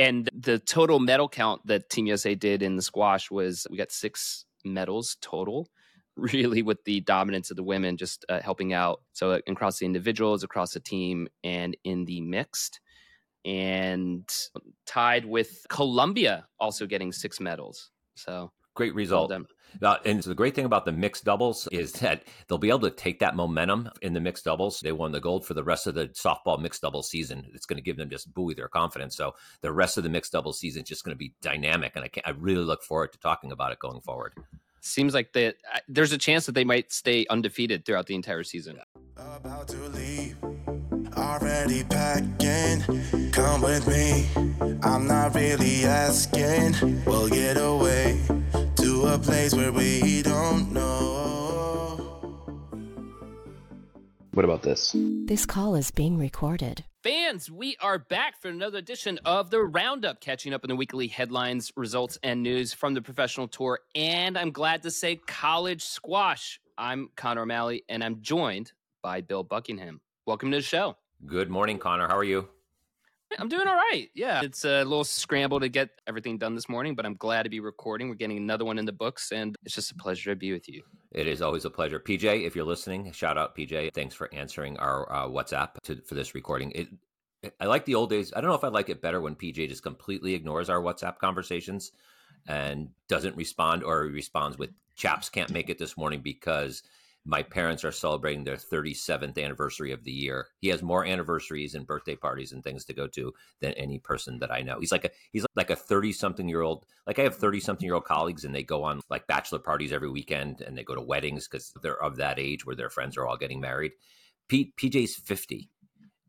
And the total medal count that Team USA did in the squash was we got six medals total. Really, with the dominance of the women, just uh, helping out. So, uh, across the individuals, across the team, and in the mixed, and tied with Colombia also getting six medals. So, great result. Uh, and so the great thing about the mixed doubles is that they'll be able to take that momentum in the mixed doubles. They won the gold for the rest of the softball mixed double season. It's going to give them just buoy their confidence. So the rest of the mixed double season is just going to be dynamic, and I, I really look forward to talking about it going forward. Seems like that there's a chance that they might stay undefeated throughout the entire season. About to leave, already packing. Come with me. I'm not really asking. We'll get away to a place where we don't know. What about this? This call is being recorded. Fans, we are back for another edition of the Roundup, catching up on the weekly headlines, results, and news from the professional tour. And I'm glad to say college squash. I'm Conor O'Malley, and I'm joined by Bill Buckingham. Welcome to the show. Good morning, Conor. How are you? I'm doing all right. Yeah, it's a little scramble to get everything done this morning, but I'm glad to be recording. We're getting another one in the books, and it's just a pleasure to be with you. It is always a pleasure. PJ, if you're listening, shout out PJ. Thanks for answering our uh, WhatsApp to, for this recording. It, I like the old days. I don't know if I like it better when PJ just completely ignores our WhatsApp conversations and doesn't respond or responds with chaps can't make it this morning because – my parents are celebrating their 37th anniversary of the year. He has more anniversaries and birthday parties and things to go to than any person that I know. He's like a he's like a 30 something year old. Like I have 30 something year old colleagues and they go on like bachelor parties every weekend and they go to weddings cuz they're of that age where their friends are all getting married. PJ's 50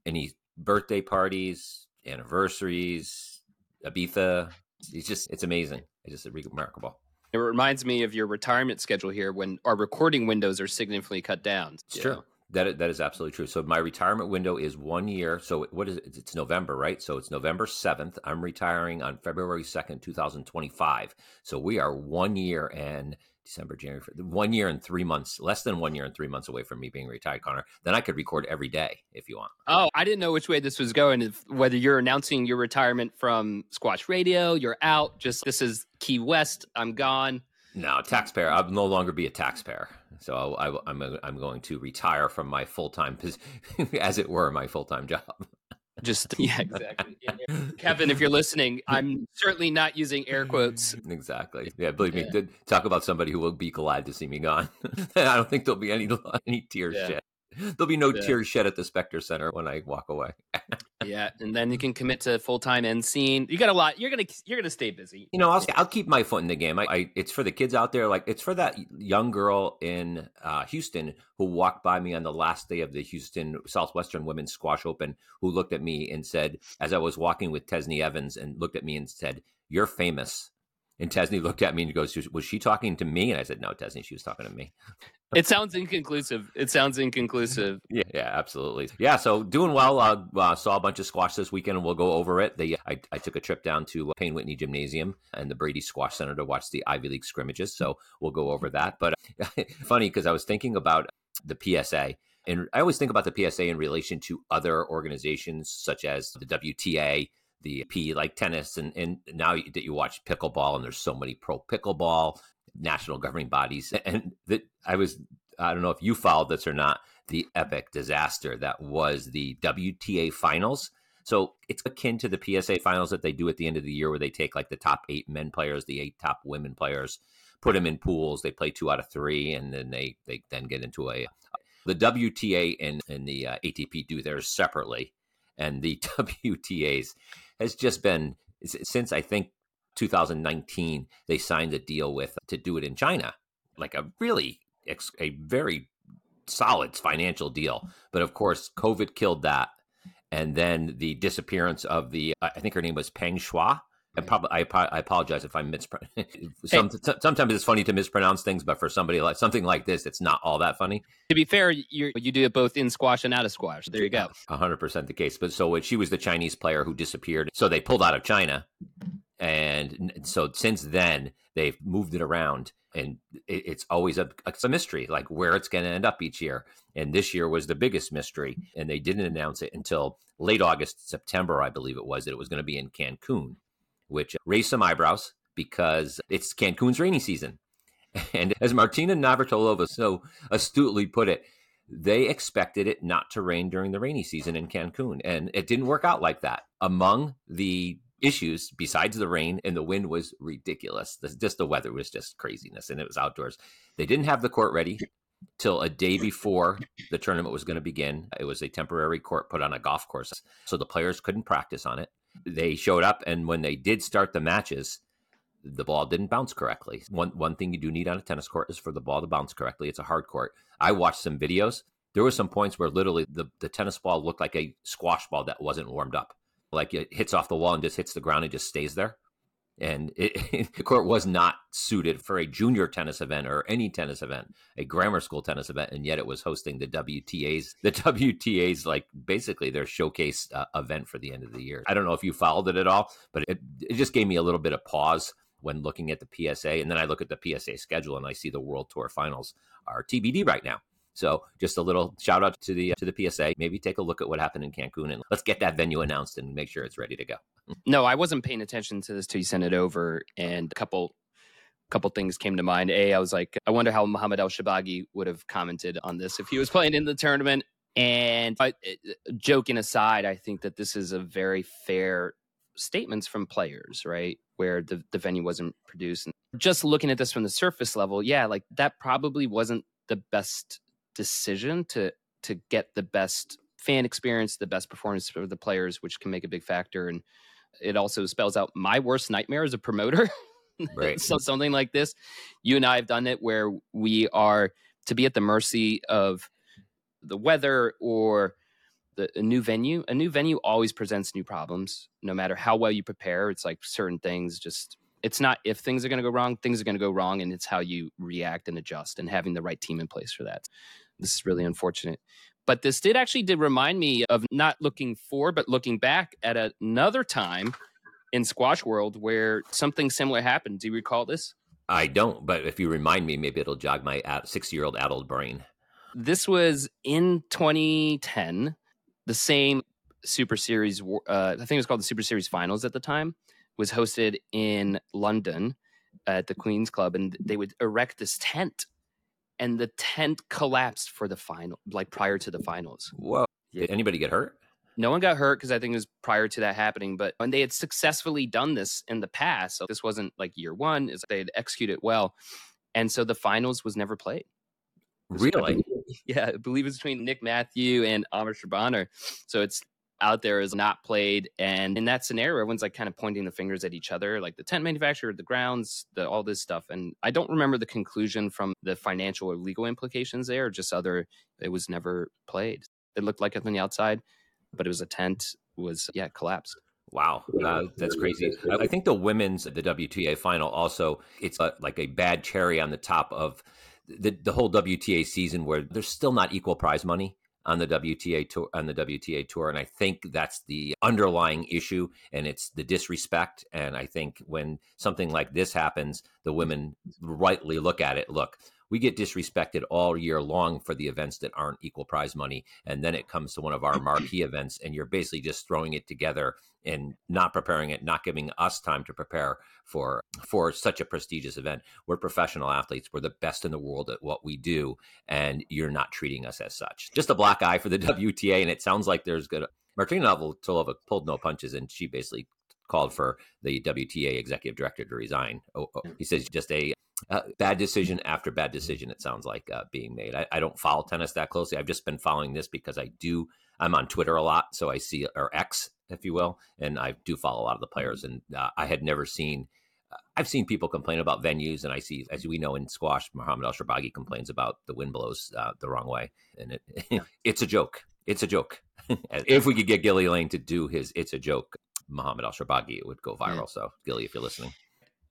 and he's birthday parties, anniversaries, Ibiza. He's just it's amazing. It's just remarkable. It reminds me of your retirement schedule here when our recording windows are significantly cut down. It's true. That that is absolutely true. So my retirement window is one year. So what is it? It's November, right? So it's November seventh. I'm retiring on February second, two thousand twenty-five. So we are one year and December, January, one year and three months, less than one year and three months away from me being retired, Conor. Then I could record every day if you want. Oh, I didn't know which way this was going. If, whether you're announcing your retirement from Squash Radio, you're out. Just this is Key West. I'm gone. No, taxpayer. I'll no longer be a taxpayer. So I, am I'm, I'm going to retire from my full time, as it were, my full time job. Just yeah, exactly. Kevin, if you're listening, I'm certainly not using air quotes. Mm, exactly. Yeah, believe me. Yeah. Talk about somebody who will be glad to see me gone. I don't think there'll be any any tears yeah. shed. There'll be no yeah. tears shed at the Specter Center when I walk away. yeah, and then you can commit to full time end scene. You got a lot. You're gonna you're gonna stay busy. You know, I'll I'll keep my foot in the game. I, I, it's for the kids out there. Like it's for that young girl in uh, Houston who walked by me on the last day of the Houston Southwestern Women's Squash Open, who looked at me and said, as I was walking with Tesni Evans, and looked at me and said, "You're famous." And Tesni looked at me and goes, "Was she talking to me?" And I said, "No, Tesni, she was talking to me." it sounds inconclusive. It sounds inconclusive. Yeah, yeah, absolutely. Yeah, so doing well. Uh, uh, saw a bunch of squash this weekend, and we'll go over it. They, I, I took a trip down to Payne Whitney Gymnasium and the Brady Squash Center to watch the Ivy League scrimmages. So we'll go over that. But funny because I was thinking about the PSA. And I always think about the PSA in relation to other organizations such as the WTA, the P like tennis, and and now that you watch pickleball, and there's so many pro pickleball national governing bodies, and that I was I don't know if you followed this or not, the epic disaster that was the WTA finals. So it's akin to the PSA finals that they do at the end of the year, where they take like the top eight men players, the eight top women players, put them in pools. They play two out of three, and then they they then get into a. The WTA and, and the uh, ATP do theirs separately, and the WTA's has just been since I think 2019 they signed a deal with to do it in China, like a really a very solid financial deal. But of course, COVID killed that, and then the disappearance of the I think her name was Peng Shuai. I probably I, I apologize if I mispronounce. Some, hey. Sometimes it's funny to mispronounce things, but for somebody like something like this, it's not all that funny. To be fair, you you do it both in squash and out of squash. There you go. hundred percent the case. But so she was the Chinese player who disappeared. So they pulled out of China, and so since then they've moved it around and it's always a, it's a mystery like where it's going to end up each year and this year was the biggest mystery and they didn't announce it until late august september i believe it was that it was going to be in cancun which raised some eyebrows because it's cancun's rainy season and as martina navratilova so astutely put it they expected it not to rain during the rainy season in cancun and it didn't work out like that among the issues besides the rain and the wind was ridiculous. The, just the weather was just craziness, and it was outdoors. They didn't have the court ready till a day before the tournament was going to begin. It was a temporary court put on a golf course, so the players couldn't practice on it. They showed up, and when they did start the matches, the ball didn't bounce correctly. One one thing you do need on a tennis court is for the ball to bounce correctly. It's a hard court. I watched some videos. There were some points where literally the, the tennis ball looked like a squash ball that wasn't warmed up like it hits off the wall and just hits the ground and just stays there. And it, the court was not suited for a junior tennis event or any tennis event, a grammar school tennis event, and yet it was hosting the WTA's, the WTA's like basically their showcase uh, event for the end of the year. I don't know if you followed it at all, but it, it just gave me a little bit of pause when looking at the PSA, and then I look at the PSA schedule and I see the World Tour Finals are TBD right now. So just a little shout out to the to the PSA. Maybe take a look at what happened in Cancun and let's get that venue announced and make sure it's ready to go. No, I wasn't paying attention to this till you sent it over, and a couple couple things came to mind. A, I was like, I wonder how Mohamed El Shorbagy would have commented on this if he was playing in the tournament. And but, eh, eh, joking aside, I think that this is a very fair statements from players, right? Where the, the venue wasn't produced. And just looking at this from the surface level, yeah, like that probably wasn't the best decision to to get the best fan experience, the best performance for the players, which can make a big factor. And it also spells out my worst nightmare as a promoter. Right. so something like this, you and I have done it where we are to be at the mercy of the weather or the a new venue. A new venue always presents new problems, no matter how well you prepare. It's like certain things just it's not if things are going to go wrong, things are going to go wrong, and it's how you react and adjust and having the right team in place for that. This is really unfortunate. But this did actually did remind me of not looking forward, but looking back at another time in squash world where something similar happened. Do you recall this? I don't, but if you remind me, maybe it'll jog my six-year-old adult brain. This was in 2010, the same Super Series. Uh, I think it was called the Super Series Finals at the time. Was hosted in London at the Queen's Club, and they would erect this tent and the tent collapsed for the final, like prior to the finals. Whoa! Did anybody get hurt? No one got hurt because I think it was prior to that happening. But when they had successfully done this in the past, so this wasn't like year one, is they had executed well, and so the finals was never played. Really? yeah, I believe it's between Nick Matthew and Amr Shabana. So it's out there is not played. And in that scenario, everyone's like kind of pointing the fingers at each other, like the tent manufacturer, the grounds, the, all this stuff. And I don't remember the conclusion from the financial or legal implications there, just other, it was never played. It looked like it on the outside, but it was a tent, was, yeah, collapsed. Wow, uh, that's crazy. I think the women's the WTA final also it's a, like a bad cherry on the top of the the whole WTA season where there's still not equal prize money on the WTA tour on the WTA tour and I think that's the underlying issue and it's the disrespect and I think when something like this happens the women rightly look at it look we get disrespected all year long for the events that aren't equal prize money and then it comes to one of our marquee events and you're basically just throwing it together and not preparing it not giving us time to prepare for for such a prestigious event. We're professional athletes. We're the best in the world at what we do and you're not treating us as such. Just a black eye for the WTA and it sounds like there's good Martina Navratilova pulled no punches and she basically called for the WTA executive director to resign. Oh, oh, he says just a uh, bad decision after bad decision. It sounds like uh, being made. I, I, don't follow tennis that closely. I've just been following this because I do. I'm on Twitter a lot, so I see or X, if you will, and I do follow a lot of the players. And uh, I had never seen. Uh, I've seen people complain about venues, and I see, as we know in squash, Mohamed El Shorbagy complains about the wind blows uh, the wrong way, and it, it's a joke. It's a joke. if we could get Gilly Lane to do his "It's a Joke" Mohamed El Shorbagy, it would go viral. So, Gilly, if you're listening,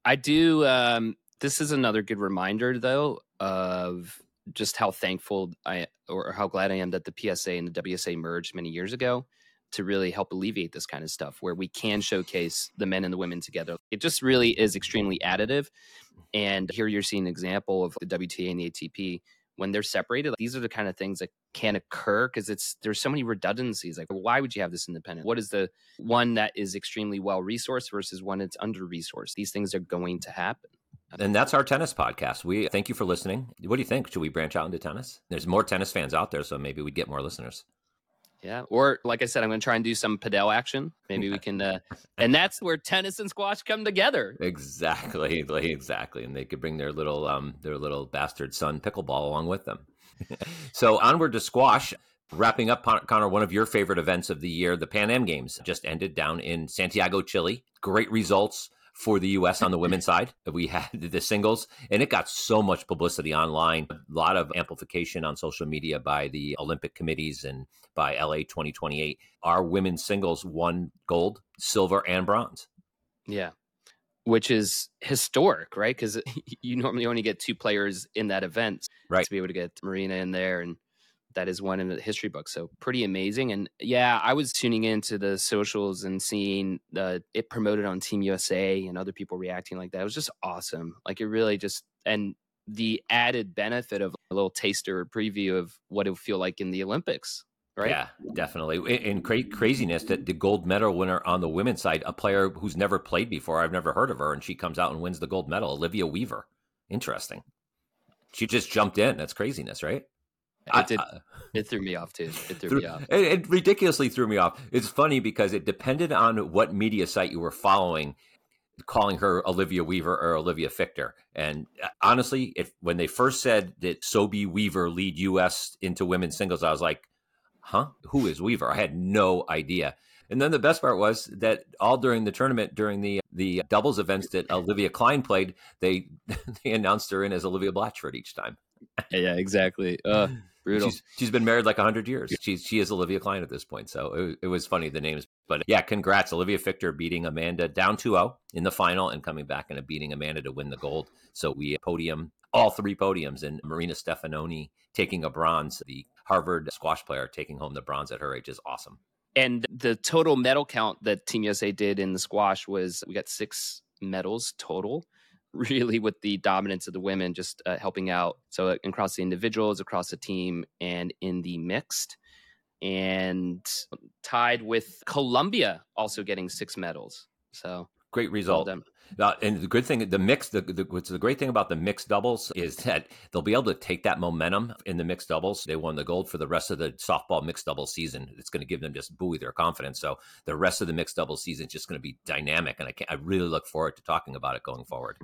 I do. Um, this is another good reminder, though, of just how thankful I or how glad I am that the PSA and the WSA merged many years ago. to really help alleviate this kind of stuff where we can showcase the men and the women together. It just really is extremely additive. And here you're seeing an example of the WTA and the ATP when they're separated. These are the kind of things that can occur because it's there's so many redundancies. Like, why would you have this independent? What is the one that is extremely well resourced versus one that's under resourced? These things are going to happen. And that's our tennis podcast. We thank you for listening. What do you think? Should we branch out into tennis? There's more tennis fans out there, so maybe we'd get more listeners. Yeah, or like I said, I'm going to try and do some padel action. Maybe we can, uh, and that's where tennis and squash come together. Exactly, exactly, and they could bring their little, um, their little bastard son pickleball along with them. so onward to squash. Wrapping up, Conor, one of your favorite events of the year, the Pan Am Games just ended down in Santiago, Chile. Great results for the U.S. on the women's side. We had the singles, and it got so much publicity online, a lot of amplification on social media by the Olympic committees and by LA 2028. Our women's singles won gold, silver, and bronze. Yeah. Which is historic, right? Because you normally only get two players in that event. Right. To be able to get Marina in there and that is one in the history book. So pretty amazing. And yeah, I was tuning into the socials and seeing the it promoted on Team USA and other people reacting like that. It was just awesome. Like it really just and the added benefit of a little taster or preview of what it would feel like in the Olympics. Right? Yeah, definitely. In cra- craziness that the gold medal winner on the women's side, a player who's never played before, I've never heard of her, and she comes out and wins the gold medal. Olivia Weaver. Interesting. She just jumped in. That's craziness, right? It did. it threw me off too. It threw, threw me off. It, it, ridiculously threw me off. It's funny because it depended on what media site you were following, calling her Olivia Weaver or Olivia Fiechter. And uh, honestly, if when they first said that Sobhy Weaver lead U.S. into women's singles, I was like, "Huh? Who is Weaver?" I had no idea. And then the best part was that all during the tournament, during the the doubles events that Olivia Klein played, they they announced her in as Olivia Blatchford each time. Yeah, exactly. Uh, Brutal. She's, she's been married like 100 years. She's, she is Olivia Klein at this point. So it, it was funny, the names. But yeah, congrats. Olivia Fiechter beating Amanda down 2 0 in the final and coming back and beating Amanda to win the gold. So we podium, all three podiums, and Marina Stefanoni taking a bronze. The Harvard squash player taking home the bronze at her age is awesome. And the total medal count that Team USA did in the squash was we got six medals total really with the dominance of the women just uh, helping out. So uh, across the individuals, across the team, and in the mixed. And tied with Colombia also getting six medals. So great result. Well uh, and the good thing, the mix, the, the, what's the great thing about the mixed doubles is that they'll be able to take that momentum in the mixed doubles. They won the gold for the rest of the softball mixed double season. It's going to give them just buoy their confidence. So the rest of the mixed double season is just going to be dynamic, and I, I really look forward to talking about it going forward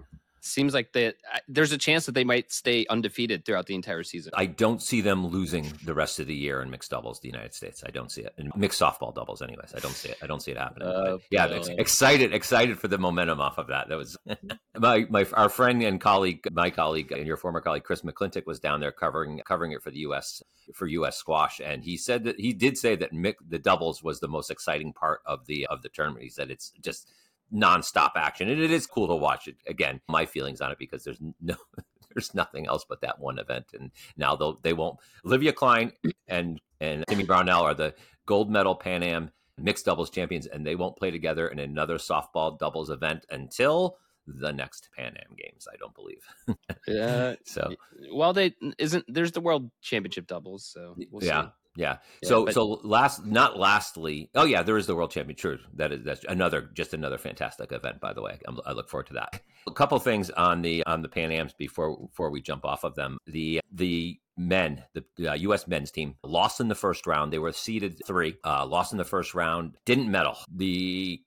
seems like that there's a chance that they might stay undefeated throughout the entire season. I don't see them losing the rest of the year in mixed doubles, the United States. I don't see it. In mixed softball doubles, anyways. I don't see it. I don't see it happening. Uh, yeah, excited, excited for the momentum off of that. That was my my our friend and colleague, my colleague and your former colleague Chris McClintock was down there covering covering it for the U.S. for U.S. squash, and he said that he did say that Mick, the doubles was the most exciting part of the of the tournament. He said it's just nonstop action, and it is cool to watch it. Again, my feelings on it because there's no. There's nothing else but that one event, and now they'll they won't. Olivia Klein and and Timmy Brownell are the gold medal Pan Am mixed doubles champions, and they won't play together in another softball doubles event until the next Pan Am Games. I don't believe. yeah. So, well, they isn't. There's the World Championship doubles, so we'll yeah. See. Yeah. yeah so but, so last not lastly. Oh yeah, there is the World Championship. True. That is that's another just another fantastic event. By the way, I'm, i look forward to that. A couple things on the on the Pan Am's before before we jump off of them. The the men, the uh, U.S. men's team, lost in the first round. They were seeded three, uh, lost in the first round, didn't medal. The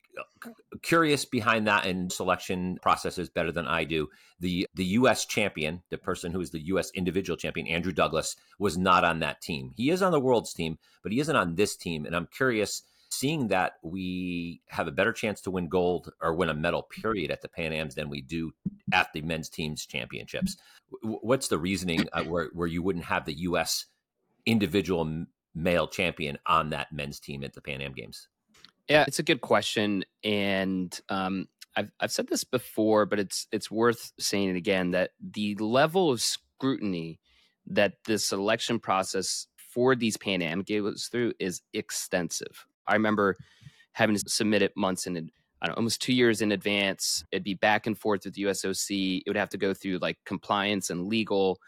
curious behind that and selection processes better than I do. The the US champion, the person who is the US individual champion, Andrew Douglas, was not on that team. He is on the world's team, but he isn't on this team. And I'm curious, seeing that we have a better chance to win gold or win a medal period at the Pan Ams than we do at the men's teams championships. What's the reasoning uh, where, where you wouldn't have the US individual male champion on that men's team at the Pan Am Games? Yeah, it's a good question, and um, I've I've said this before, but it's it's worth saying it again that the level of scrutiny that the selection process for these Pan Am goes through is extensive. I remember having to submit it months in, know, almost two years in advance. It'd be back and forth with the USOC. It would have to go through like compliance and legal.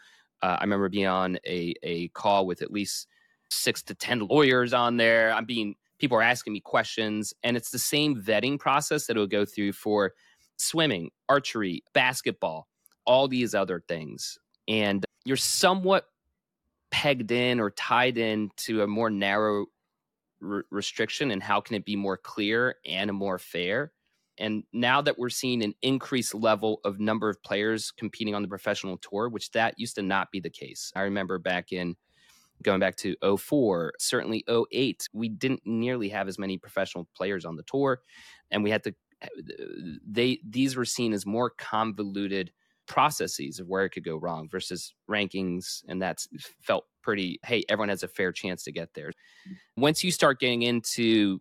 Uh, I remember being on a, a call with at least six to 10 lawyers on there. I'm being, people are asking me questions. And it's the same vetting process that it would go through for swimming, archery, basketball, all these other things. And you're somewhat pegged in or tied in to a more narrow re- restriction and how can it be more clear and more fair and now that we're seeing an increased level of number of players competing on the professional tour which that used to not be the case i remember back in going back to 04 certainly 08 we didn't nearly have as many professional players on the tour and we had to eh, they these were seen as more convoluted processes of where it could go wrong versus rankings and that's felt pretty hey everyone has a fair chance to get there. Once you start getting into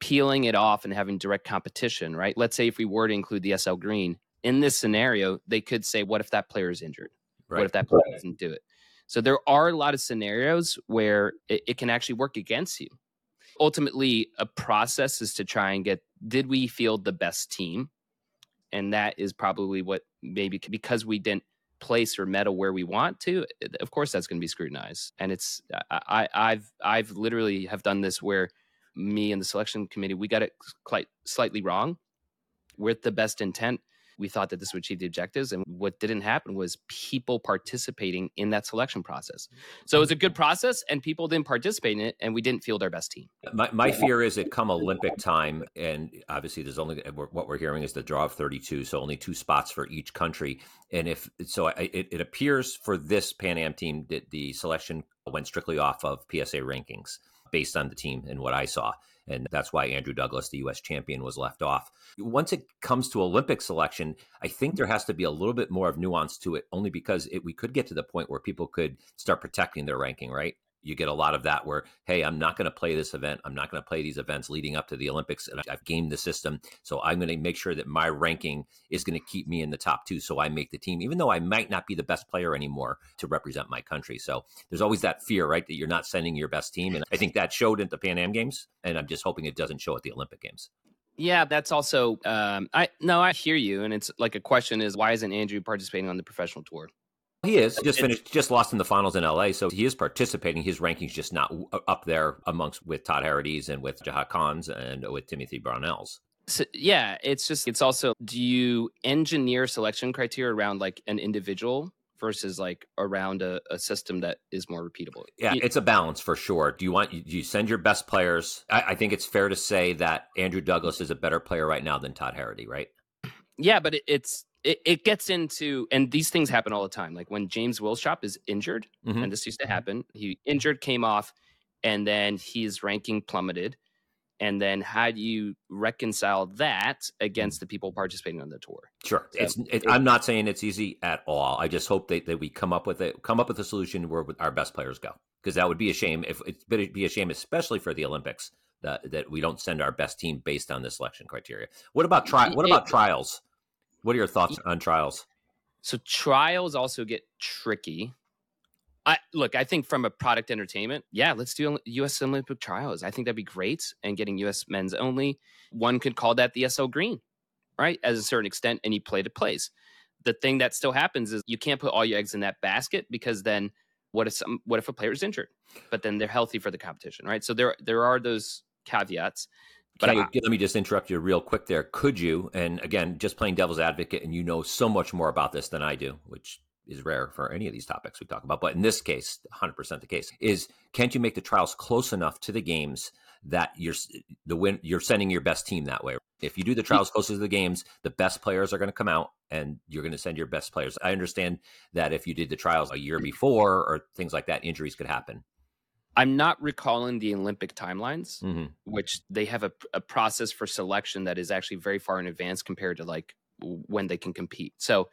peeling it off and having direct competition right? Let's say if we were to include the sl green in this scenario they could say what if that player is injured? Right. what if that player doesn't do it so there are a lot of scenarios where it, it can actually work against you. Ultimately a process is to try and get did we field the best team? And that is probably what maybe because we didn't place or medal where we want to of course that's going to be scrutinized. And it's uh, i i've i've literally have done this where me and the selection committee we got it quite slightly wrong with the best intent we thought that this would achieve the objectives. And what didn't happen was people participating in that selection process. So it was a good process, and people didn't participate in it, and we didn't field our best team. My, my fear is it come Olympic time, and obviously there's only uh, what we're hearing is the draw of 32, so only two spots for each country. And if so, it, it appears for this Pan Am team that the selection went strictly off of PSA rankings based on the team and what I saw. And that's why Andrew Douglas, the U.S. champion, was left off. Once it comes to Olympic selection, I think there has to be a little bit more of nuance to it, only because it, we could get to the point where people could start protecting their ranking, right? You get a lot of that where hey i'm not going to play this event. I'm not going to play these events leading up to the olympics and i've gamed the system so i'm going to make sure that my ranking is going to keep me in the top two so i make the team even though i might not be the best player anymore to represent my country. So there's always that fear right that you're not sending your best team and i think that showed at the pan am games and i'm just hoping it doesn't show at the olympic games. Yeah, that's also um I no, I hear you and it's like a question is why isn't Andrew participating on the professional tour? He is just finished, just lost in the finals in LA, so he is participating. His rankings just not uh, up there amongst with Todd Harrity and with Jahat Khans and with Timothy Brownells. So, yeah, it's just it's also do you engineer selection criteria around like an individual versus like around a, a system that is more repeatable? Yeah, it's a balance for sure. Do you want do you send your best players? I, I think it's fair to say that Andrew Douglas is a better player right now than Todd Harrity, right? Yeah, but it, it's it, it gets into and these things happen all the time. Like when James Willstrop is injured, mm-hmm. and this used to mm-hmm. happen. He injured, came off, and then his ranking plummeted. And then how do you reconcile that against the people participating on the tour? Sure, so, it's. It, I'm not saying it's easy at all. I just hope that, that we come up with it, come up with a solution where our best players go, because that would be a shame. If it'd be a shame, especially for the Olympics, that that we don't send our best team based on the selection criteria. What about try? What about trials? What are your thoughts on trials? So trials also get tricky. I look, I think from a product entertainment, yeah, let's do US Olympic trials. I think that'd be great. And getting US men's only. One could call that the SL Green, right? As a certain extent, and you play to plays. The thing that still happens is you can't put all your eggs in that basket because then what if some what if a player is injured? But then they're healthy for the competition, right? So there there are those caveats. But I, let me just interrupt you real quick there. Could you, and again, just playing devil's advocate, and you know so much more about this than I do, which is rare for any of these topics we talk about, but in this case, 100% the case is can't you make the trials close enough to the games that you're the win you're sending your best team that way. If you do the trials closer to the games, the best players are going to come out and you're going to send your best players. I understand that if you did the trials a year before or things like that, injuries could happen. I'm not recalling the Olympic timelines, mm-hmm. which they have a, a, process for selection that is actually very far in advance compared to like when they can compete. So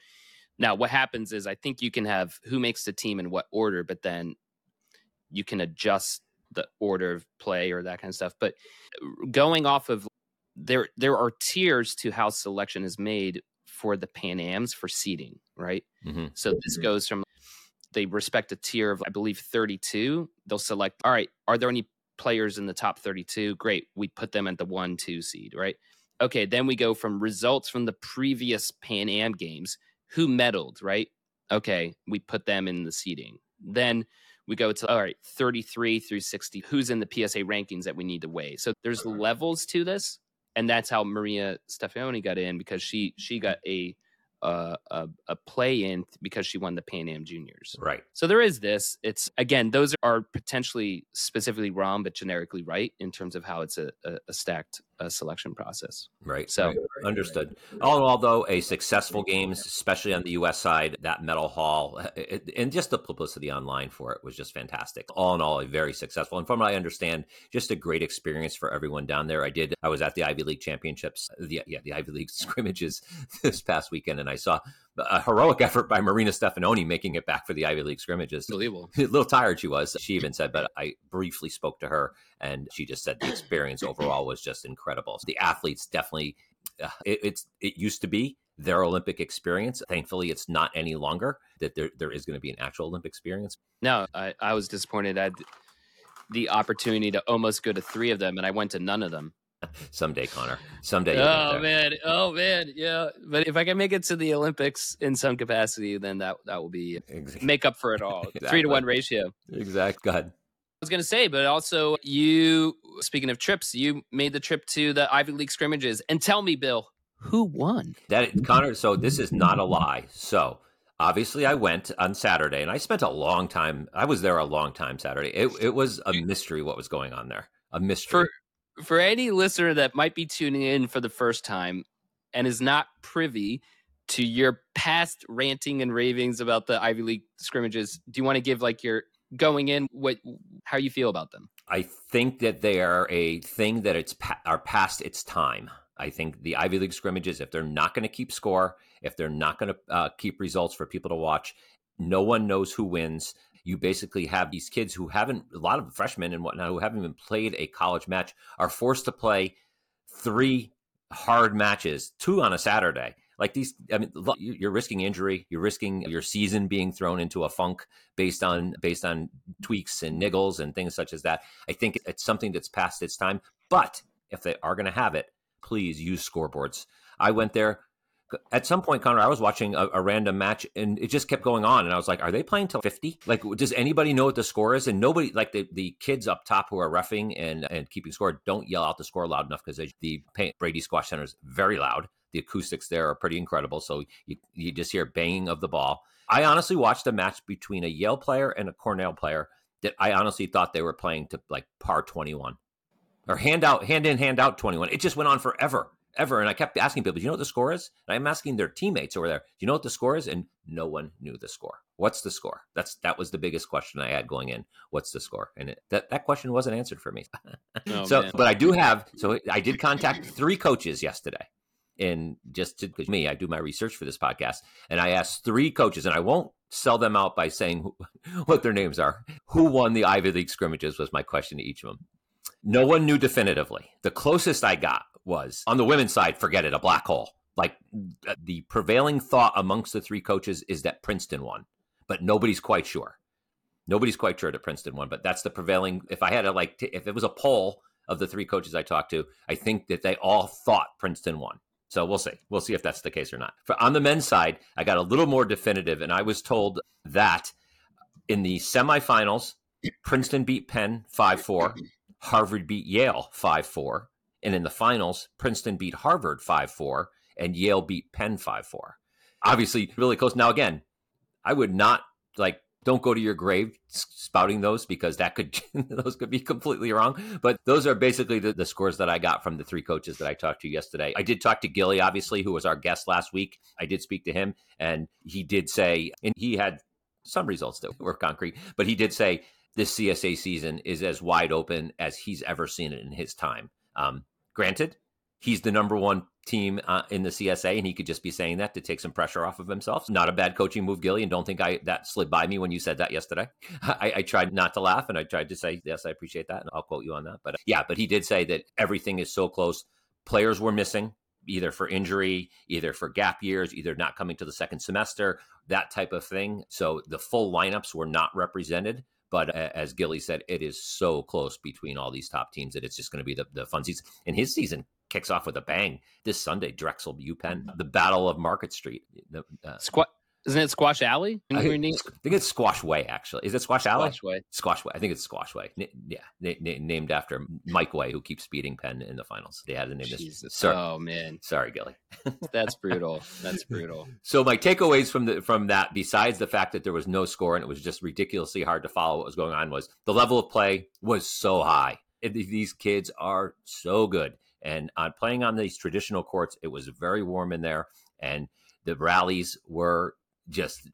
now what happens is I think you can have who makes the team in what order, but then you can adjust the order of play or that kind of stuff. But going off of there, there are tiers to how selection is made for the Pan Ams for seeding, right? Mm-hmm. So this goes from they respect a tier of, I believe, 32. They'll select, all right, are there any players in the top 32. Great. We put them at the one, two seed, right? Okay. Then we go from results from the previous Pan Am games. Who medaled, right? Okay. We put them in the seeding. Then we go to all right 33 through 60 who's in the psa rankings that we need to weigh so there's levels to this and that's how maria stefanoni got in because she she got a uh, a, a play in because she won the Pan Am Juniors. Right. So there is this. It's again, those are potentially specifically wrong, but generically right in terms of how it's a, a, a stacked uh, selection process. Right. So right. understood. All in all, though, a successful games, especially on the U.S. side, that medal haul it, and just the publicity online for it was just fantastic. All in all, a very successful and from what I understand, just a great experience for everyone down there. I did. I was at the Ivy League championships, the yeah, the Ivy League scrimmages this past weekend, and I saw a heroic effort by Marina Stefanoni making it back for the Ivy League scrimmages. Unbelievable. A little tired she was. She even said, but I briefly spoke to her and she just said the experience overall was just incredible. The athletes definitely, uh, it, it's it used to be their Olympic experience. Thankfully, it's not any longer. That there there is going to be an actual Olympic experience. No, I, I was disappointed. I had the opportunity to almost go to three of them, and I went to none of them. Someday, Conor. Someday. Oh man. Oh man. Yeah. But if I can make it to the Olympics in some capacity, then that that will be exactly. make up for it all. exactly. Three to one ratio. Exactly. Go ahead. I was going to say, but also you, speaking of trips, you made the trip to the Ivy League scrimmages. And tell me, Bill, who won? That Conor. So this is not a lie. So obviously I went on Saturday and I spent a long time. I was there a long time Saturday. It, it was a mystery what was going on there. A mystery. For, any listener that might be tuning in for the first time and is not privy to your past ranting and ravings about the Ivy League scrimmages, do you want to give like your going in what how you feel about them? I think that they are a thing that it's are past its time. I think the ivy league scrimmages if they're not going to keep score if they're not going to uh, keep results for people to watch no one knows who wins you basically have these kids who haven't a lot of freshmen and whatnot who haven't even played a college match are forced to play three hard matches two on a saturday. Like these i mean you're risking injury you're risking your season being thrown into a funk based on based on tweaks and niggles and things such as that. I think it's something that's past its time but if they are going to have it please use scoreboards. I went there at some point, Conor, I was watching a, a, random match and it just kept going on. And I was like, are they playing till 50? Like, does anybody know what the score is? And nobody, like the, the kids up top who are roughing and, and keeping score, don't yell out the score loud enough because the Brady Squash Center is very loud. The acoustics there are pretty incredible. So you, you just hear banging of the ball. I honestly watched a match between a Yale player and a Cornell player that I honestly thought they were playing to like par 21 or hand out, hand in, hand out 21. It just went on forever, ever. And I kept asking people, do you know what the score is? And I'm asking their teammates over there, do you know what the score is? And no one knew the score. What's the score? That's that was the biggest question I had going in. What's the score? And it, that that question wasn't answered for me. Oh, so, man. but I do have. So I did contact three coaches yesterday and just to me, I do my research for this podcast, and I asked three coaches, and I won't sell them out by saying what their names are. Who won the Ivy League scrimmages was my question to each of them. No one knew definitively. The closest I got was on the women's side. Forget it, a black hole. Like the prevailing thought amongst the three coaches is that Princeton won, but nobody's quite sure. Nobody's quite sure that Princeton won, but that's the prevailing. If I had to like, t- if it was a poll of the three coaches I talked to, I think that they all thought Princeton won. So we'll see. We'll see if that's the case or not. For, on the men's side, I got a little more definitive, and I was told that in the semifinals, Princeton beat Penn 5 4, Harvard beat Yale 5 4, and in the finals, Princeton beat Harvard 5 4, and Yale beat Penn 5 4. Obviously, really close. Now, again, I would not like don't go to your grave spouting those because that could those could be completely wrong. But those are basically the, the, scores that I got from the three coaches that I talked to yesterday. I did talk to Gilly, obviously, who was our guest last week. I did speak to him, and he did say, and he had some results that were concrete, but he did say this CSA season is as wide open as he's ever seen it in his time. Um, granted, he's the number one team uh, in the CSA, and he could just be saying that to take some pressure off of himself. Not a bad coaching move, Gilly, and don't think I that slid by me when you said that yesterday. I, I, tried not to laugh, and I tried to say yes, I appreciate that, and I'll quote you on that. But uh, yeah, but he did say that everything is so close. Players were missing either for injury, either for gap years, either not coming to the second semester, that type of thing. So the full lineups were not represented But as Gilly said, it is so close between all these top teams that it's just going to be the, the fun season. And his season kicks off with a bang this Sunday. Drexel UPenn, the Battle of Market Street. The, uh, Squat. Isn't it Squash Alley? I, I, think it's Squash Way, actually. Is it Squash, Alley? Squash Way. Squash Way. I think it's Squash Way. N- yeah, n- n- named after Mike Way, who keeps beating Penn in the finals. They had to name Jesus. this. Sorry. Oh man, sorry, Gilly. That's brutal. That's brutal. So my takeaways from the from that, besides the fact that there was no score and it was just ridiculously hard to follow what was going on, was the level of play was so high. these kids are so good, and on playing on these traditional courts, it was very warm in there, and the rallies were just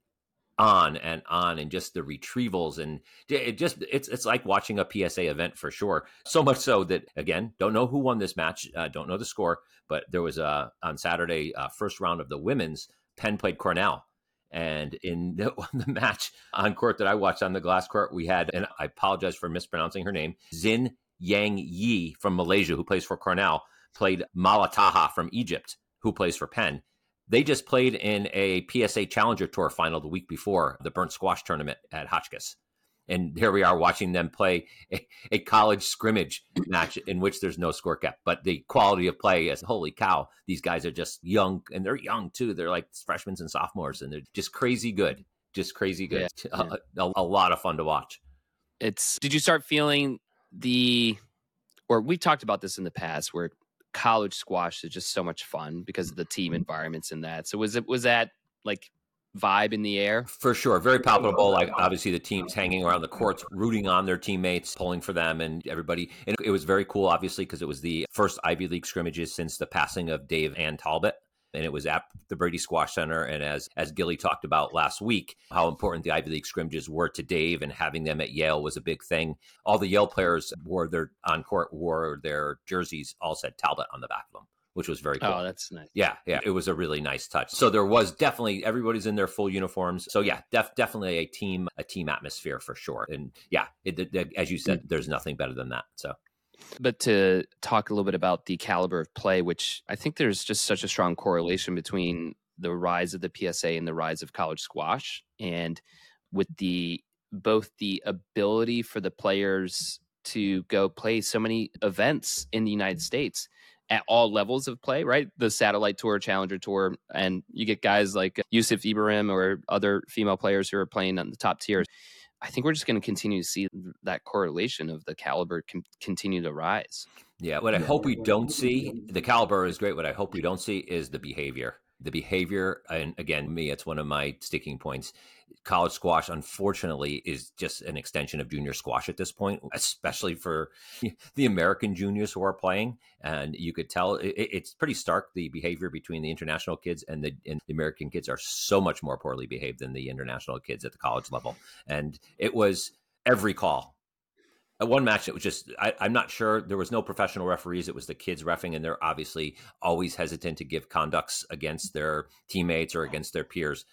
on and on and just the retrievals and it just it's it's like watching a PSA event for sure. So much so that again, don't know who won this match, uh, don't know the score, but there was a on Saturday uh, first round of the women's Penn played Cornell. And in the, the, match on court that I watched on the glass court, we had, and I apologize for mispronouncing her name, Xin Ying Yee from Malaysia, who plays for Cornell, played Malataha from Egypt, who plays for Penn. They just played in a PSA Challenger Tour final the week before the Burnt Squash tournament at Hotchkiss. And here we are watching them play a, a, college scrimmage match in which there's no score kept. But the quality of play is holy cow. These guys are just young and they're young too. They're like freshmen and sophomores and they're just crazy good. Just crazy good. Yeah, yeah. A, a lot of fun to watch. It's did you start feeling the or we talked about this in the past where college squash is just so much fun because of the team mm-hmm. environments and that. So was it was that like vibe in the air? For sure. Very palpable. Like obviously the teams hanging around the courts, rooting on their teammates, pulling for them and everybody. And it was very cool, obviously, because it was the first Ivy League scrimmages since the passing of Dave and Talbot and it was at the Brady Squash Center. And as as Gilly talked about last week, how important the Ivy League scrimmages were to Dave, and having them at Yale was a big thing. All the Yale players wore their on court wore their jerseys, all said Talbot on the back of them. Which was very oh, cool. Oh, that's nice. Yeah, yeah, it was a really nice touch. So there was definitely everybody's in their full uniforms. So yeah, def- definitely a team a team atmosphere for sure. And yeah, it, it, as you said, mm. there's nothing better than that. So but to talk a little bit about the caliber of play, which I think there's just such a strong correlation between the rise of the PSA and the rise of college squash, and with the both the ability for the players to go play so many events in the United States at all levels of play, right? The satellite tour, challenger tour, and you get guys like Yusuf Ibrahim or other female players who are playing on the top tiers. I think we're just going to continue to see that correlation of the caliber com- continue to rise. Yeah, what I hope we don't see, the caliber is great. What I hope we don't see is the behavior. The behavior, and again, me, it's one of my sticking points college squash, unfortunately, is just an extension of junior squash at this point, especially for the American juniors who are playing. And you could tell it, it's pretty stark the behavior between the international kids and the, and the American kids are so much more poorly behaved than the international kids at the college level. And it was every call at one match it was just I, am not sure there was no professional referees it was the kids refing and they're obviously always hesitant to give conducts against their teammates or against their peers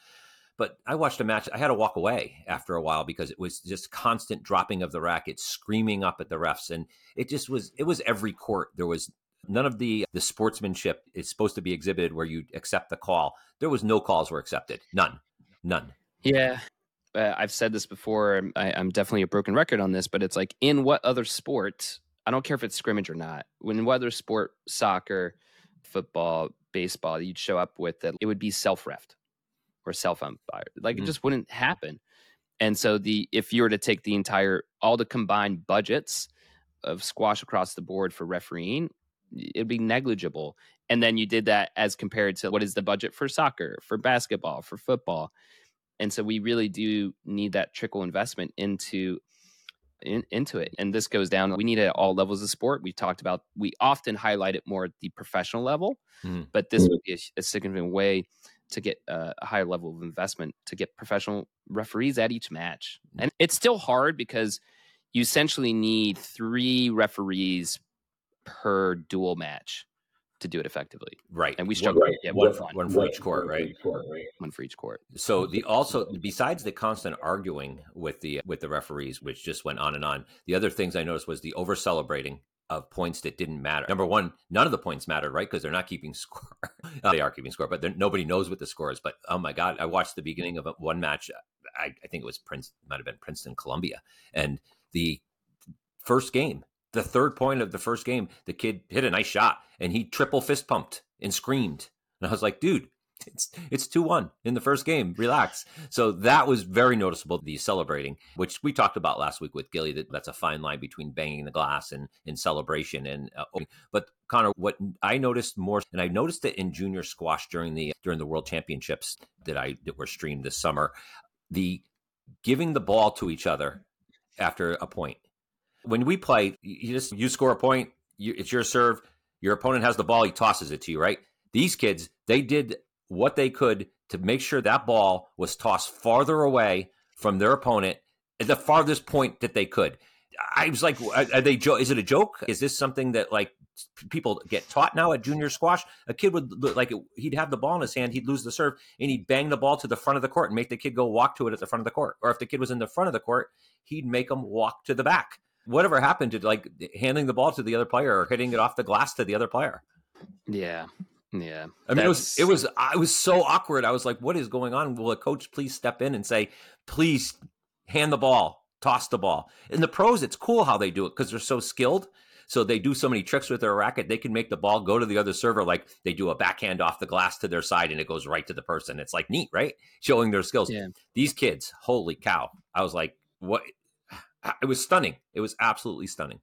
but I watched a match. I had to walk away after a while because it was just constant dropping of the racket, screaming up at the refs, and it just was. It was every court. There was none of the the sportsmanship is supposed to be exhibited where you accept the call. There was no calls were accepted. None. None. Yeah. Uh, I've said this before. I, I'm definitely a broken record on this, but it's like in what other sport? I don't care if it's scrimmage or not. When whether sport, soccer, football, baseball, you'd show up with it, it would be self refed or self umpire. Like mm-hmm. it just wouldn't happen. And so the if you were to take the entire all the combined budgets of squash across the board for refereeing, it'd be negligible. And then you did that as compared to what is the budget for soccer, for basketball, for football. And so we really do need that trickle investment into in, into it. And this goes down. We need it at all levels of sport. We talked about. We often highlight it more at the professional level, mm-hmm. but this would be a, a significant way to get a higher level of investment to get professional referees at each match. Mm. And it's still hard because you essentially need three referees per dual match to do it effectively. Right. And we struggle one, yeah, one, one, one, for each court, right? One for each court. So the also besides the constant arguing with the with the referees, which just went on and on, the other things I noticed was the over celebrating of points that didn't matter. Number one, none of the points mattered, right? Because they're not keeping score. Uh, they are keeping score, but nobody knows what the score is. But oh my god, I watched the beginning of one match. I, I think it was Prince, might have been Princeton, Columbia, and the first game, the third point of the first game, the kid hit a nice shot and he triple fist pumped and screamed, and I was like, dude, it's it's two one in the first game. Relax. So that was very noticeable. The celebrating, which we talked about last week with Gilly, that that's a fine line between banging the glass and in celebration. And uh, but Conor, what I noticed more, and I noticed it in junior squash during the during the World Championships that I that were streamed this summer, the giving the ball to each other after a point. When we play, you just you score a point, you, it's your serve. Your opponent has the ball, he tosses it to you, right? These kids, they did what they could to make sure that ball was tossed farther away from their opponent at the farthest point that they could. I was like, are they? Jo- is it a joke? Is this something that like people get taught now at junior squash? A kid would like he'd have the ball in his hand, he'd lose the serve, and he'd bang the ball to the front of the court and make the kid go walk to it at the front of the court. Or if the kid was in the front of the court, he'd make them walk to the back. Whatever happened to like handing the ball to the other player or hitting it off the glass to the other player? Yeah, yeah. I mean, it was, it was, I was so awkward. I was like, what is going on? Will a coach please step in and say, please hand the ball, toss the ball? In the pros, it's cool how they do it because they're so skilled. So they do so many tricks with their racket. They can make the ball go to the other server. Like they do a backhand off the glass to their side and it goes right to the person. It's like neat, right? Showing their skills. Yeah. These kids, holy cow. I was like, what? It was stunning. It was absolutely stunning.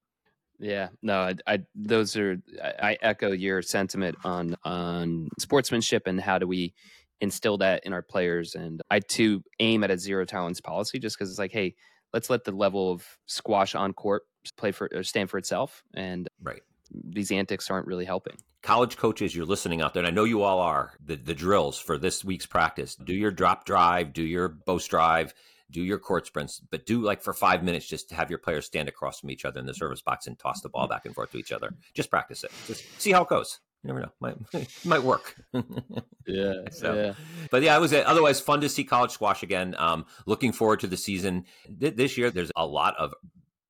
Yeah, no, I, I those are I, I, echo your sentiment on on sportsmanship and how do we instill that in our players. And I too aim at a zero tolerance policy, just because it's like, hey, let's let the level of squash on court play for or stand for itself. And right, these antics aren't really helping. College coaches, you're listening out there, and I know you all are. The the drills for this week's practice: do your drop drive, do your boast drive do your court sprints, but do like for five minutes just to have your players stand across from each other in the service box and toss the ball back and forth to each other. Just practice it. Just see how it goes. You never know. Might might work. yeah. so, yeah. But yeah, it was otherwise fun to see college squash again. Um, looking forward to the season this year. There's a lot of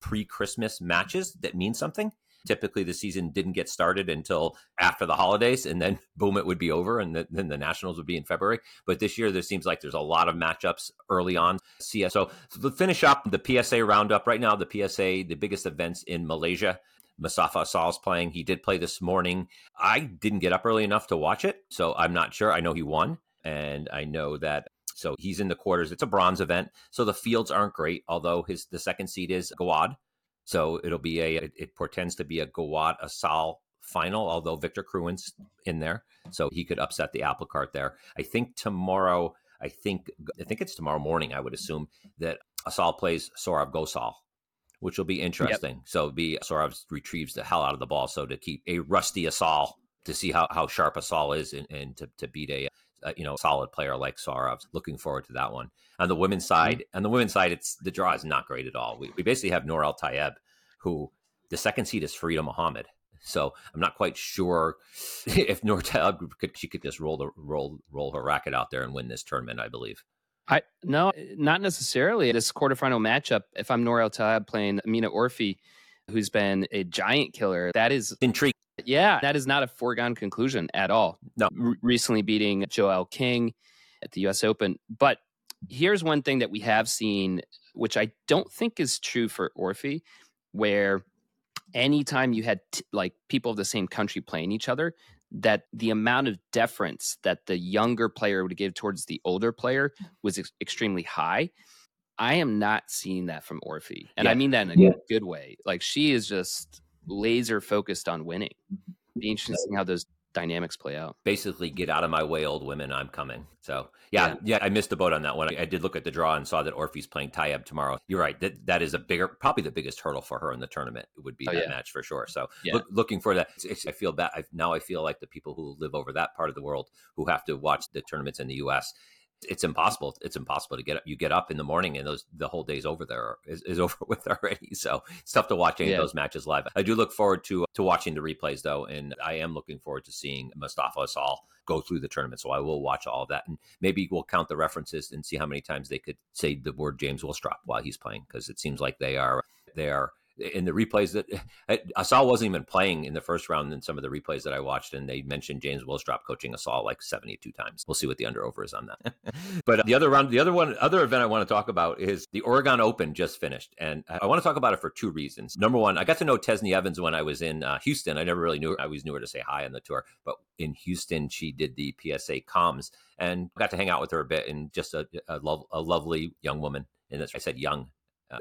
pre-Christmas matches that mean something. Typically, the season didn't get started until after the holidays, and then boom, it would be over, and the, then the Nationals would be in February. But this year, there seems like there's a lot of matchups early on. CSO. So to finish up the PSA roundup, right now, the PSA, the biggest events in Malaysia. Mostafa Asal's playing. He did play this morning. I didn't get up early enough to watch it, so I'm not sure. I know he won, and I know that so he's in the quarters. It's a bronze event, so the fields aren't great. Although his the second seed is Gawad, so it'll be a, it, it portends to be a Gawad Asal final, although Victor Crouin's in there. So he could upset the apple cart there. I think tomorrow, I think, I think it's tomorrow morning, I would assume that Asal plays Saurav Ghosal which will be interesting. Yep. So be Saurav retrieves the hell out of the ball. So to keep a rusty Asal to see how, how sharp Asal is and, and to, to beat a, a, you know solid player like Saurav. Looking forward to that one. On the women's mm-hmm. side, on the women's side, it's the draw is not great at all. We, we basically have Nour El Tayeb, who the second seed is Farida Mohamed. So I'm not quite sure if Nour Tayeb could she could just roll the roll roll her racket out there and win this tournament. I believe. I no, not necessarily. This quarterfinal matchup, if I'm Nour El Tayeb playing Amina Orfi, who's been a giant killer, that is intriguing. Yeah, that is not a foregone conclusion at all. No. R- recently beating Joelle King at the US Open. But here's one thing that we have seen, which I don't think is true for Orfi, where anytime you had t- like people of the same country playing each other, that the amount of deference that the younger player would give towards the older player was ex- extremely high. I am not seeing that from Orfi. And yeah. I mean that in a yeah. good way. Like she is just laser focused on winning. Mm-hmm. Be interesting how those dynamics play out. Basically, get out of my way, old women. I'm coming. So yeah, yeah, yeah I missed the boat on that one. I, I, did look at the draw and saw that Orfi's playing Tayeb tomorrow. You're right. That that is a bigger, probably the biggest hurdle for her in the tournament. It would be oh, that yeah. match for sure. So yeah. look, looking for that. It's, it's, I feel bad. I, now I feel like the people who live over that part of the world who have to watch the tournaments in the U.S it's impossible. It's impossible to get up. You get up in the morning and those the whole day's over there is, is over with already. So it's tough to watch any yeah. of those matches live. I do look forward to to watching the replays though, and I am looking forward to seeing Mostafa Asal go through the tournament. So I will watch all of that, and maybe we'll count the references and see how many times they could say the word James Willstrop while he's playing, because it seems like they are they are in the replays that Asal wasn't even playing in the first round in some of the replays that I watched, and they mentioned James Willstrop coaching Asal like 72 times. We'll see what the under over is on that. but the other round, the other one, other event I want to talk about is the Oregon Open just finished. And I want to talk about it for two reasons. Number one, I got to know Tesni Evans when I was in uh, Houston. I never really knew her. I always knew her to say hi on the tour, but in Houston, she did the PSA comms and got to hang out with her a bit and just a, a, lo- a lovely young woman. And I said young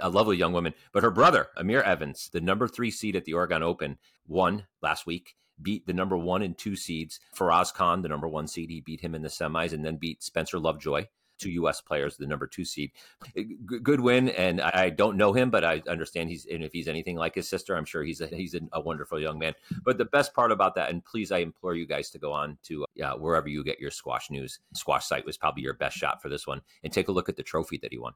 a lovely young woman. But her brother, Emyr Evans, the number three seed at the Oregon Open, won last week, beat the number one and two seeds. Faraz Khan, the number one seed, he beat him in the semis and then beat Spencer Lovejoy. Two U.S. players, the number two seed, good win. And I don't know him, but I understand he's. And if he's anything like his sister, I'm sure he's a he's a, a wonderful young man. But the best part about that, and please, I implore you guys to go on to uh, wherever you get your squash news. Squash site was probably your best shot for this one, and take a look at the trophy that he won.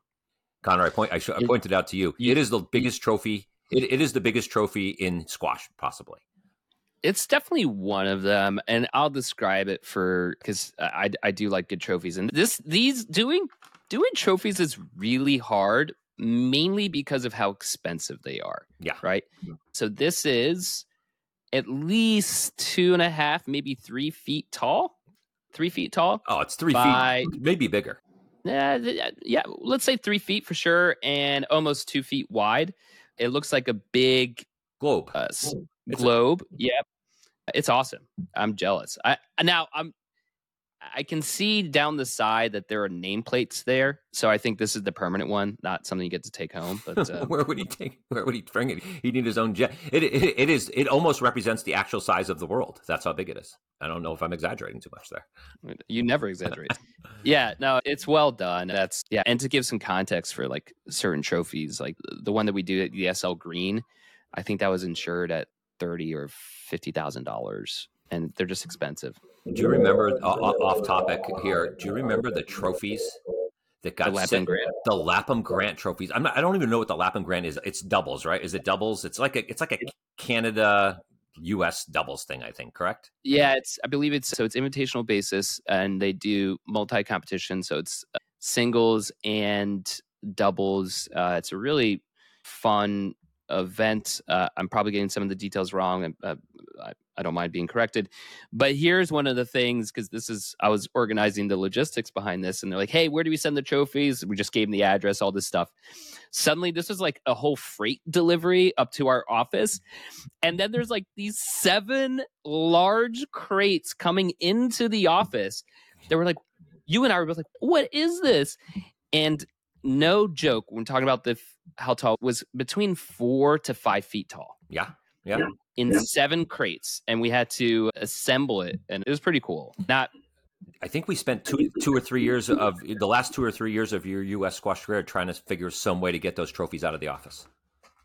Conor, I point I, sh- I pointed out to you. you. It is the biggest trophy. It, it is the biggest trophy in squash, possibly. It's definitely one of them, and I'll describe it for because I I do like good trophies, and this these doing doing trophies is really hard, mainly because of how expensive they are. Yeah. Right. So this is at least two and a half, maybe three feet tall. Three feet tall. Oh, it's three by, feet, maybe bigger yeah, yeah, let's say three feet for sure, and almost two feet wide. It looks like a big globe. Uh, globe. A- yep, it's awesome. I'm jealous. I now I'm I can see down the side that there are nameplates there, so I think this is the permanent one, not something you get to take home. But uh, where would he take? Where would he bring it? He'd need his own jet. It, it, it is. It almost represents the actual size of the world. That's how big it is. I don't know if I'm exaggerating too much there. You never exaggerate. yeah, no, it's well done. That's yeah, and to give some context for like certain trophies, like the one that we do at the SL Green, I think that was insured at thirty or fifty thousand dollars, and they're just expensive. Do you remember uh, off topic here? Do you remember the trophies that got the Lapham Grant? The Lapham Grant trophies. I'm not, I don't even know what the Lapham Grant is. It's doubles, right? Is it doubles? It's like a it's like a Canada U.S. doubles thing, I think. Correct? Yeah, it's. I believe it's so. It's invitational basis, and they do multi competition. So it's uh, singles and doubles. Uh, it's a really fun event. Uh, I'm probably getting some of the details wrong. Uh, I, I, don't mind being corrected. But here's one of the things because this is, I was organizing the logistics behind this, and they're like, hey, where do we send the trophies? We just gave them the address, all this stuff. Suddenly, this was like a whole freight delivery up to our office. And then there's like these seven large crates coming into the office. They were like, you and I were both like, what is this? And no joke, when talking about the how tall was between four to five feet tall. Yeah. Yeah. In yeah. seven crates. And we had to assemble it. And it was pretty cool. Not I think we spent two two or three years of the last two or three years of your US squash career trying to figure some way to get those trophies out of the office.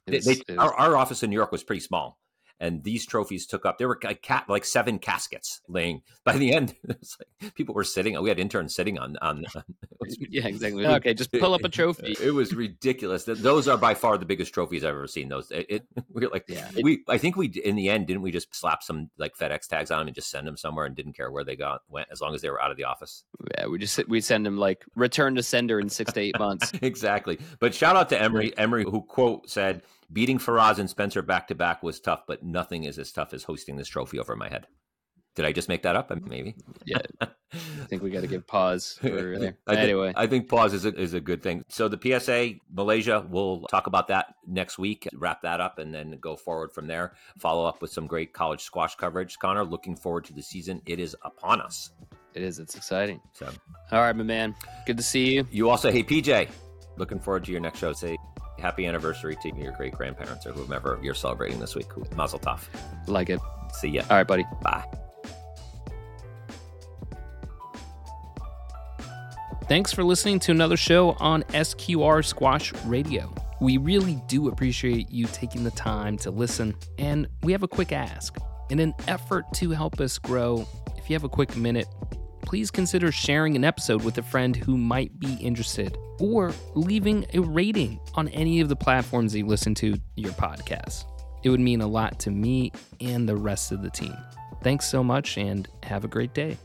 They, they, our, our office in New York was pretty small and these trophies took up there were a cat like seven caskets laying by the end. Like people were sitting we had interns sitting on on, yeah exactly. Okay just pull up a trophy. It was ridiculous. Those are by far the biggest trophies i've ever seen those it, it we are like yeah. we i think we in the end didn't we just slap some like fedex tags on them and just send them somewhere and didn't care where they got went as long as they were out of the office? Yeah we just we send them like return to sender in six to eight months. Exactly. But shout out to Emyr Emyr who quote said beating Faraz and Spencer back to back was tough, but nothing is as tough as hosting this trophy over my head. Did I just make that up? Maybe. Yeah. I think we got to give pause. I think, anyway, I think pause is a, is a good thing. So the PSA Malaysia, we'll talk about that next week. Wrap that up and then go forward from there. Follow up with some great college squash coverage. Conor, looking forward to the season. It is upon us. It is. It's exciting. So, all right, my man. Good to see you. You also, hey PJ, looking forward to your next show. Say happy anniversary to your great grandparents or whomever you're celebrating this week. Mazel tov. Like it. See ya. All right, buddy. Bye. Thanks for listening to another show on SQR Squash Radio. We really do appreciate you taking the time to listen, and we have a quick ask. In an effort to help us grow, if you have a quick minute, please consider sharing an episode with a friend who might be interested or leaving a rating on any of the platforms you listen to your podcast. It would mean a lot to me and the rest of the team. Thanks so much and have a great day.